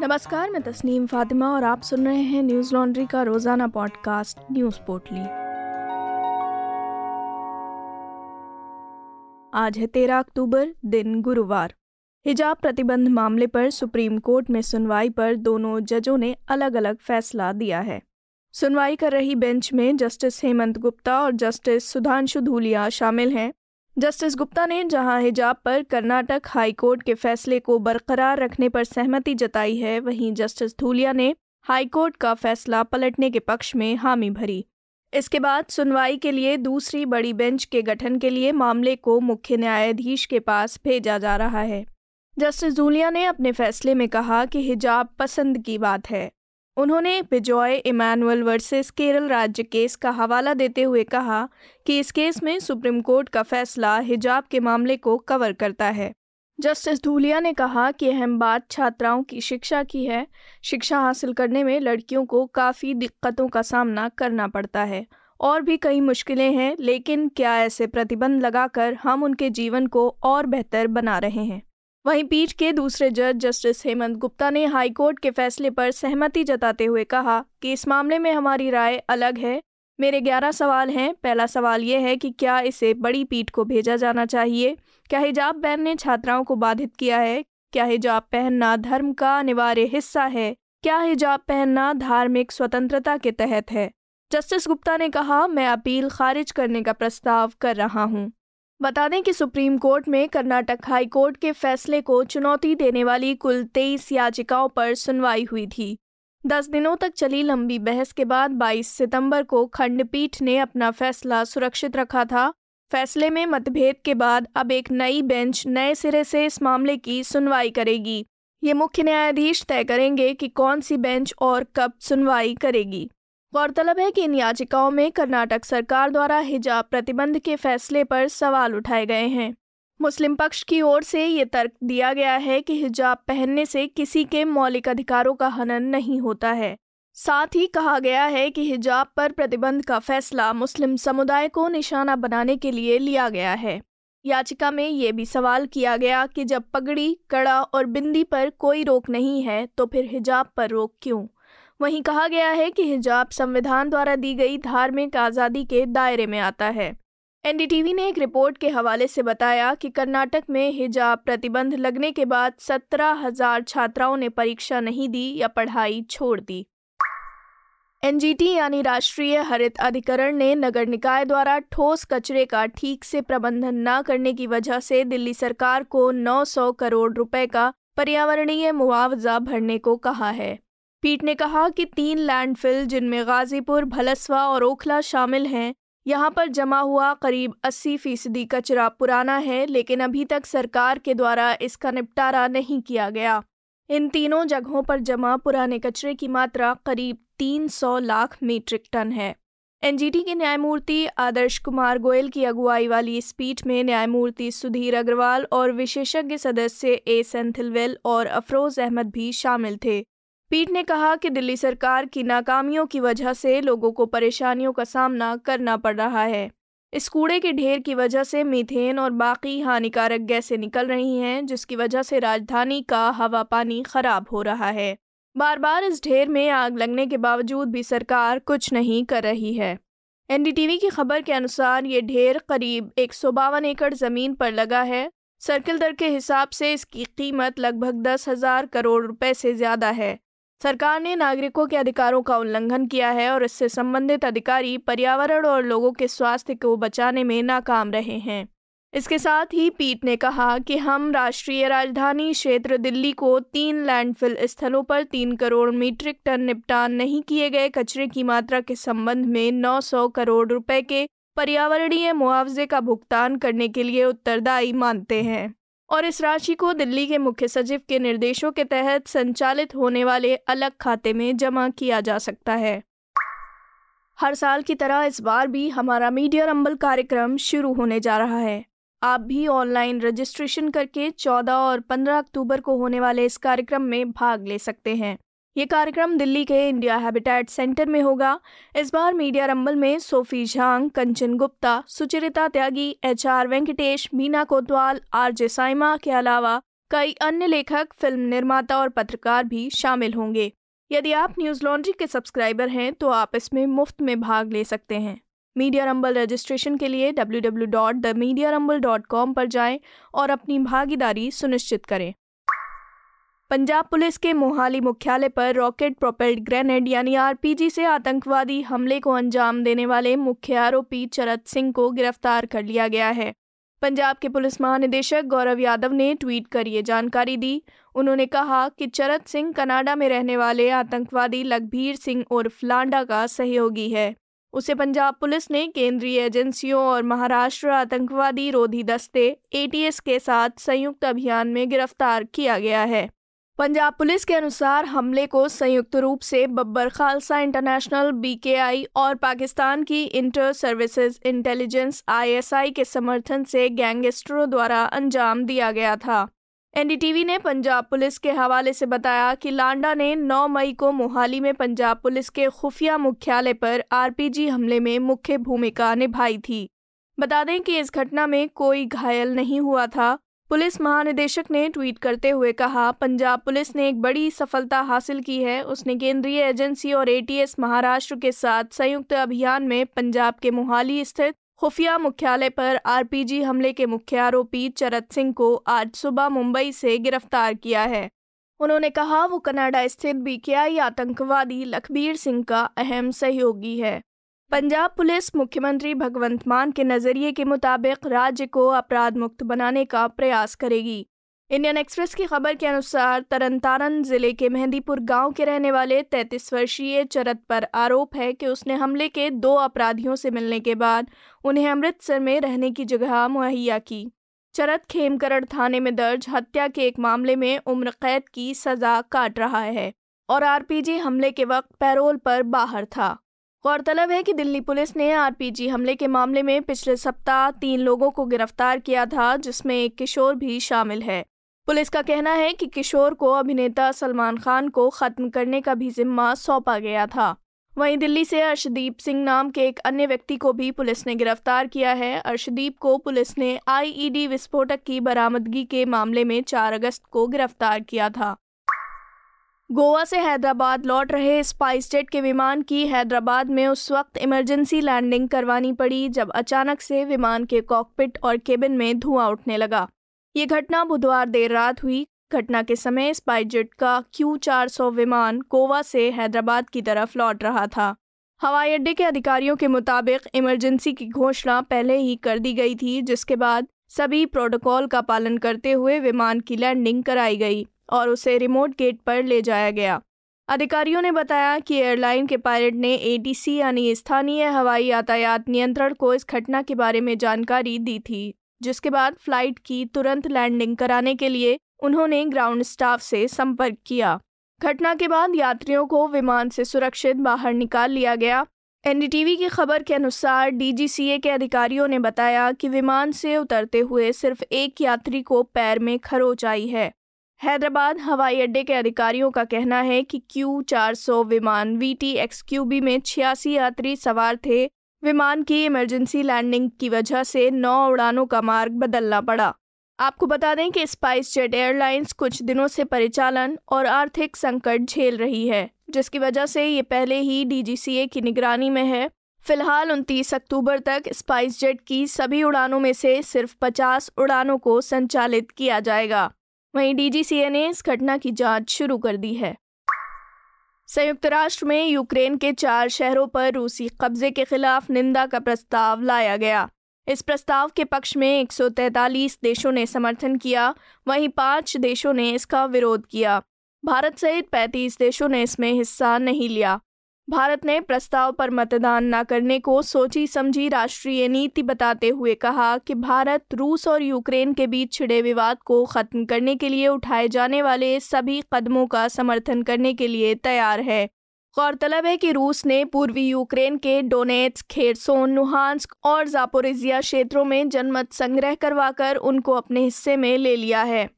नमस्कार, मैं तस्नीम फातिमा और आप सुन रहे हैं न्यूज़ लॉन्ड्री का रोज़ाना पॉडकास्ट, न्यूज़ पोर्टली। आज है तेरह अक्टूबर, दिन गुरुवार। हिजाब प्रतिबंध मामले पर सुप्रीम कोर्ट में सुनवाई पर दोनों जजों ने अलग अलग फैसला दिया है। सुनवाई कर रही बेंच में जस्टिस हेमंत गुप्ता और जस्टिस सुधांशु धूलिया शामिल हैं। जस्टिस गुप्ता ने जहाँ हिजाब पर कर्नाटक हाई कोर्ट के फैसले को बरकरार रखने पर सहमति जताई है, वहीं जस्टिस धूलिया ने हाई कोर्ट का फैसला पलटने के पक्ष में हामी भरी। इसके बाद सुनवाई के लिए दूसरी बड़ी बेंच के गठन के लिए मामले को मुख्य न्यायाधीश के पास भेजा जा रहा है। जस्टिस धूलिया ने अपने फैसले में कहा कि हिजाब पसंद की बात है। उन्होंने बिजॉय इमानुअल वर्सेस केरल राज्य केस का हवाला देते हुए कहा कि इस केस में सुप्रीम कोर्ट का फैसला हिजाब के मामले को कवर करता है। जस्टिस धूलिया ने कहा कि अहम बात छात्राओं की शिक्षा की है। शिक्षा हासिल करने में लड़कियों को काफ़ी दिक्कतों का सामना करना पड़ता है। और भी कई मुश्किलें हैं, लेकिन क्या ऐसे प्रतिबंध लगाकर हम उनके जीवन को और बेहतर बना रहे हैं? वहीं पीठ के दूसरे जज जस्टिस हेमंत गुप्ता ने हाईकोर्ट के फैसले पर सहमति जताते हुए कहा कि इस मामले में हमारी राय अलग है। मेरे ग्यारह सवाल हैं। पहला सवाल ये है कि क्या इसे बड़ी पीठ को भेजा जाना चाहिए? क्या हिजाब बैन ने छात्राओं को बाधित किया है? क्या हिजाब पहनना धर्म का अनिवार्य हिस्सा है? क्या हिजाब पहनना धार्मिक स्वतंत्रता के तहत है? जस्टिस गुप्ता ने कहा, मैं अपील खारिज करने का प्रस्ताव कर रहा हूँ। बता दें कि सुप्रीम कोर्ट में कर्नाटक हाई कोर्ट के फैसले को चुनौती देने वाली कुल तेईस याचिकाओं पर सुनवाई हुई थी। दस दिनों तक चली लंबी बहस के बाद 22 सितंबर को खंडपीठ ने अपना फैसला सुरक्षित रखा था। फैसले में मतभेद के बाद अब एक नई बेंच नए सिरे से इस मामले की सुनवाई करेगी। ये मुख्य न्यायाधीश तय करेंगे कि कौन सी बेंच और कब सुनवाई करेगी। गौरतलब है कि इन याचिकाओं में कर्नाटक सरकार द्वारा हिजाब प्रतिबंध के फैसले पर सवाल उठाए गए हैं। मुस्लिम पक्ष की ओर से ये तर्क दिया गया है कि हिजाब पहनने से किसी के मौलिक अधिकारों का हनन नहीं होता है। साथ ही कहा गया है कि हिजाब पर प्रतिबंध का फैसला मुस्लिम समुदाय को निशाना बनाने के लिए लिया गया है। याचिका में ये भी सवाल किया गया कि जब पगड़ी, कड़ा और बिंदी पर कोई रोक नहीं है तो फिर हिजाब पर रोक क्यों? वहीं कहा गया है कि हिजाब संविधान द्वारा दी गई धार्मिक आज़ादी के दायरे में आता है। एनडीटीवी ने एक रिपोर्ट के हवाले से बताया कि कर्नाटक में हिजाब प्रतिबंध लगने के बाद सत्रह हज़ार छात्राओं ने परीक्षा नहीं दी या पढ़ाई छोड़ दी। एनजीटी यानी राष्ट्रीय हरित अधिकरण ने नगर निकाय द्वारा ठोस कचरे का ठीक से प्रबंधन न करने की वजह से दिल्ली सरकार को 900 करोड़ रुपए का पर्यावरणीय मुआवजा भरने को कहा है। पीठ ने कहा कि तीन लैंडफिल, जिनमें गाजीपुर, भलसवा और ओखला शामिल हैं, यहाँ पर जमा हुआ करीब 80 फ़ीसदी कचरा पुराना है, लेकिन अभी तक सरकार के द्वारा इसका निपटारा नहीं किया गया। इन तीनों जगहों पर जमा पुराने कचरे की मात्रा करीब 300 लाख मीट्रिक टन है। एनजीटी के न्यायमूर्ति आदर्श कुमार गोयल की अगुवाई वाली इस पीठ में न्यायमूर्ति सुधीर अग्रवाल और विशेषज्ञ सदस्य ए सेंथिलवेल और अफरोज अहमद भी शामिल थे। पीठ ने कहा कि दिल्ली सरकार की नाकामियों की वजह से लोगों को परेशानियों का सामना करना पड़ रहा है। इस कूड़े के ढेर की वजह से मीथेन और बाकी हानिकारक गैसें निकल रही हैं, जिसकी वजह से राजधानी का हवा पानी खराब हो रहा है। बार बार इस ढेर में आग लगने के बावजूद भी सरकार कुछ नहीं कर रही है। एनडीटीवी की खबर के अनुसार ये ढेर करीब एक सौ बावन एकड़ ज़मीन पर लगा है। सर्किल दर के हिसाब से इसकी कीमत लगभग दस हज़ार करोड़ रुपए से ज़्यादा है। सरकार ने नागरिकों के अधिकारों का उल्लंघन किया है और इससे संबंधित अधिकारी पर्यावरण और लोगों के स्वास्थ्य को बचाने में नाकाम रहे हैं। इसके साथ ही पीठ ने कहा कि हम राष्ट्रीय राजधानी क्षेत्र दिल्ली को तीन लैंडफिल स्थलों पर तीन करोड़ मीट्रिक टन निपटान नहीं किए गए कचरे की मात्रा के संबंध में 900 करोड़ रुपए के पर्यावरणीय मुआवजे का भुगतान करने के लिए उत्तरदायी मानते हैं। और इस राशि को दिल्ली के मुख्य सचिव के निर्देशों के तहत संचालित होने वाले अलग खाते में जमा किया जा सकता है। हर साल की तरह इस बार भी हमारा मीडिया रंबल कार्यक्रम शुरू होने जा रहा है। आप भी ऑनलाइन रजिस्ट्रेशन करके 14 और 15 अक्टूबर को होने वाले इस कार्यक्रम में भाग ले सकते हैं। ये कार्यक्रम दिल्ली के इंडिया हैबिटेट सेंटर में होगा। इस बार मीडिया रंबल में Sophie Zhang, Kanchan Gupta, Sucharita Tyagi H R Venkatesh, Meena Kotwal R J Saima के अलावा कई अन्य लेखक, फ़िल्म निर्माता और पत्रकार भी शामिल होंगे। यदि आप न्यूज़ लॉन्ड्री के सब्सक्राइबर हैं तो आप इसमें मुफ़्त में भाग ले सकते हैं। मीडिया रंबल रजिस्ट्रेशन के लिए www.themediarumble.com पर जाएँ और अपनी भागीदारी सुनिश्चित करें। पंजाब पुलिस के मोहाली मुख्यालय पर रॉकेट प्रोपेल्ड ग्रेनेड यानी आरपीजी से आतंकवादी हमले को अंजाम देने वाले मुख्य आरोपी चरत सिंह को गिरफ़्तार कर लिया गया है। पंजाब के पुलिस महानिदेशक गौरव यादव ने ट्वीट कर ये जानकारी दी। उन्होंने कहा कि चरत सिंह कनाडा में रहने वाले आतंकवादी लखबीर सिंह उर्फ़ लांडा का सहयोगी है। उसे पंजाब पुलिस ने केंद्रीय एजेंसियों और महाराष्ट्र आतंकवादी रोधी दस्ते एटीएस के साथ संयुक्त अभियान में गिरफ़्तार किया गया है। पंजाब पुलिस के अनुसार हमले को संयुक्त रूप से बब्बर खालसा इंटरनेशनल, बीकेआई और पाकिस्तान की इंटर सर्विसेज़ इंटेलिजेंस आईएसआई के समर्थन से गैंगस्टरों द्वारा अंजाम दिया गया था। एनडीटीवी ने पंजाब पुलिस के हवाले से बताया कि लांडा ने 9 मई को मोहाली में पंजाब पुलिस के खुफिया मुख्यालय पर आरपीजी हमले में मुख्य भूमिका निभाई थी। बता दें कि इस घटना में कोई घायल नहीं हुआ था। पुलिस महानिदेशक ने ट्वीट करते हुए कहा, पंजाब पुलिस ने एक बड़ी सफलता हासिल की है। उसने केंद्रीय एजेंसी और एटीएस महाराष्ट्र के साथ संयुक्त अभियान में पंजाब के मोहाली स्थित खुफिया मुख्यालय पर आरपीजी हमले के मुख्य आरोपी चरत सिंह को आज सुबह मुंबई से गिरफ़्तार किया है। उन्होंने कहा, वो कनाडा स्थित बीकेआई आतंकवादी लखबीर सिंह का अहम सहयोगी है। पंजाब पुलिस मुख्यमंत्री भगवंत मान के नज़रिए के मुताबिक राज्य को अपराध मुक्त बनाने का प्रयास करेगी। इंडियन एक्सप्रेस की खबर के अनुसार तरनतारन ज़िले के मेहंदीपुर गाँव के रहने वाले 33 वर्षीय चरत पर आरोप है कि उसने हमले के दो अपराधियों से मिलने के बाद उन्हें अमृतसर में रहने की जगह मुहैया की। चरत खेमकरण थाने में दर्ज हत्या के एक मामले में उम्र कैद की सजा काट रहा है और आरपीजी हमले के वक्त पैरोल पर बाहर था। गौरतलब है कि दिल्ली पुलिस ने आरपीजी हमले के मामले में पिछले सप्ताह तीन लोगों को गिरफ़्तार किया था, जिसमें एक किशोर भी शामिल है। पुलिस का कहना है कि किशोर को अभिनेता सलमान खान को खत्म करने का भी जिम्मा सौंपा गया था। वहीं दिल्ली से अर्शदीप सिंह नाम के एक अन्य व्यक्ति को भी पुलिस ने गिरफ़्तार किया है। अर्शदीप को पुलिस ने आईईडी विस्फोटक की बरामदगी के मामले में 4 अगस्त को गिरफ़्तार किया था। गोवा से हैदराबाद लौट रहे स्पाइस जेट के विमान की हैदराबाद में उस वक्त इमरजेंसी लैंडिंग करवानी पड़ी, जब अचानक से विमान के कॉकपिट और केबिन में धुआँ उठने लगा। ये घटना बुधवार देर रात हुई। घटना के समय स्पाइस जेट का क्यू चार सौ विमान गोवा से हैदराबाद की तरफ़ लौट रहा था। हवाई अड्डे के अधिकारियों के मुताबिक इमरजेंसी की घोषणा पहले ही कर दी गई थी, जिसके बाद सभी प्रोटोकॉल का पालन करते हुए विमान की लैंडिंग कराई गई। और उसे रिमोट गेट पर ले जाया गया। अधिकारियों ने बताया कि एयरलाइन के पायलट ने एटीसी यानी स्थानीय हवाई यातायात नियंत्रण को इस घटना के बारे में जानकारी दी थी, जिसके बाद फ़्लाइट की तुरंत लैंडिंग कराने के लिए उन्होंने ग्राउंड स्टाफ से संपर्क किया। घटना के बाद यात्रियों को विमान से सुरक्षित बाहर निकाल लिया गया। एनडीटीवी की खबर के अनुसार डीजीसीए के अधिकारियों ने बताया कि विमान से उतरते हुए सिर्फ़ एक यात्री को पैर में खरोच आई है। हैदराबाद हवाई अड्डे के अधिकारियों का कहना है कि क्यू चार सौ विमान वी टी एक्स क्यूबी में छियासी यात्री सवार थे। विमान की इमरजेंसी लैंडिंग की वजह से नौ उड़ानों का मार्ग बदलना पड़ा। आपको बता दें कि स्पाइस जेट एयरलाइंस कुछ दिनों से परिचालन और आर्थिक संकट झेल रही है, जिसकी वजह से ये पहले ही डीजीसीए की निगरानी में है। फ़िलहाल 29 अक्टूबर तक स्पाइस जेट की सभी उड़ानों में से सिर्फ़ 50 उड़ानों को संचालित किया जाएगा। वहीं डीजीसीए ने इस घटना की जाँच शुरू कर दी है। संयुक्त राष्ट्र में यूक्रेन के चार शहरों पर रूसी कब्जे के खिलाफ निंदा का प्रस्ताव लाया गया। इस प्रस्ताव के पक्ष में 143 देशों ने समर्थन किया, वहीं पाँच देशों ने इसका विरोध किया। भारत सहित 35 देशों ने इसमें हिस्सा नहीं लिया। भारत ने प्रस्ताव पर मतदान न करने को सोची समझी राष्ट्रीय नीति बताते हुए कहा कि भारत, रूस और यूक्रेन के बीच छिड़े विवाद को खत्म करने के लिए उठाए जाने वाले सभी कदमों का समर्थन करने के लिए तैयार है। गौरतलब है कि रूस ने पूर्वी यूक्रेन के डोनेट्स खेरसोन नुहान्स्क और जापोरिजिया क्षेत्रों में जनमत संग्रह करवाकर उनको अपने हिस्से में ले लिया है।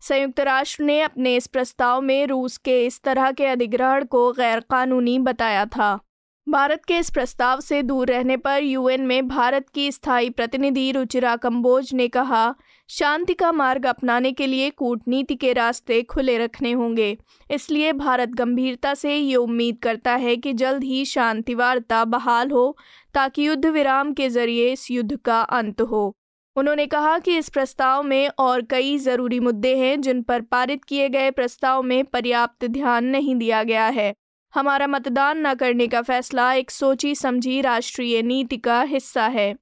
संयुक्त राष्ट्र ने अपने इस प्रस्ताव में रूस के इस तरह के अधिग्रहण को गैरकानूनी बताया था। भारत के इस प्रस्ताव से दूर रहने पर यूएन में भारत की स्थायी प्रतिनिधि रुचिरा कंबोज ने कहा, शांति का मार्ग अपनाने के लिए कूटनीति के रास्ते खुले रखने होंगे। इसलिए भारत गंभीरता से ये उम्मीद करता है कि जल्द ही शांति वार्ता बहाल हो, ताकि युद्ध विराम के ज़रिए इस युद्ध का अंत हो। उन्होंने कहा कि इस प्रस्ताव में और कई ज़रूरी मुद्दे हैं जिन पर पारित किए गए प्रस्ताव में पर्याप्त ध्यान नहीं दिया गया है। हमारा मतदान न करने का फैसला एक सोची समझी राष्ट्रीय नीति का हिस्सा है।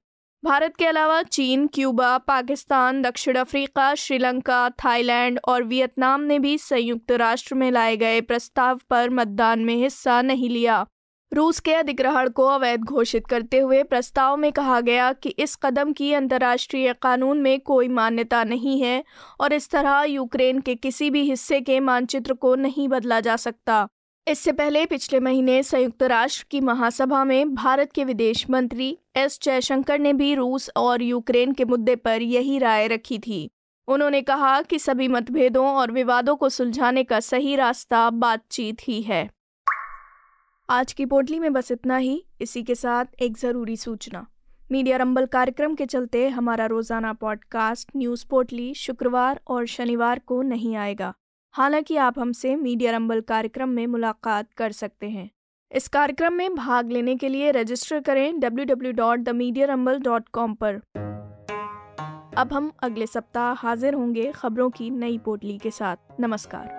भारत के अलावा चीन, क्यूबा, पाकिस्तान, दक्षिण अफ्रीका, श्रीलंका, थाईलैंड और वियतनाम ने भी संयुक्त राष्ट्र में लाए गए प्रस्ताव पर मतदान में हिस्सा नहीं लिया। रूस के अधिग्रहण को अवैध घोषित करते हुए प्रस्ताव में कहा गया कि इस कदम की अंतर्राष्ट्रीय कानून में कोई मान्यता नहीं है और इस तरह यूक्रेन के किसी भी हिस्से के मानचित्र को नहीं बदला जा सकता। इससे पहले पिछले महीने संयुक्त राष्ट्र की महासभा में भारत के विदेश मंत्री एस जयशंकर ने भी रूस और यूक्रेन के मुद्दे पर यही राय रखी थी। उन्होंने कहा कि सभी मतभेदों और विवादों को सुलझाने का सही रास्ता बातचीत ही है। आज की पोटली में बस इतना ही। इसी के साथ एक ज़रूरी सूचना। मीडिया रंबल कार्यक्रम के चलते हमारा रोज़ाना पॉडकास्ट, न्यूज़ पोटली, शुक्रवार और शनिवार को नहीं आएगा। हालाँकि आप हमसे मीडिया रंबल कार्यक्रम में मुलाकात कर सकते हैं। इस कार्यक्रम में भाग लेने के लिए रजिस्टर करें www.themediarumble.com पर। अब हम अगले सप्ताह हाजिर होंगे खबरों की नई पोटली के साथ। नमस्कार।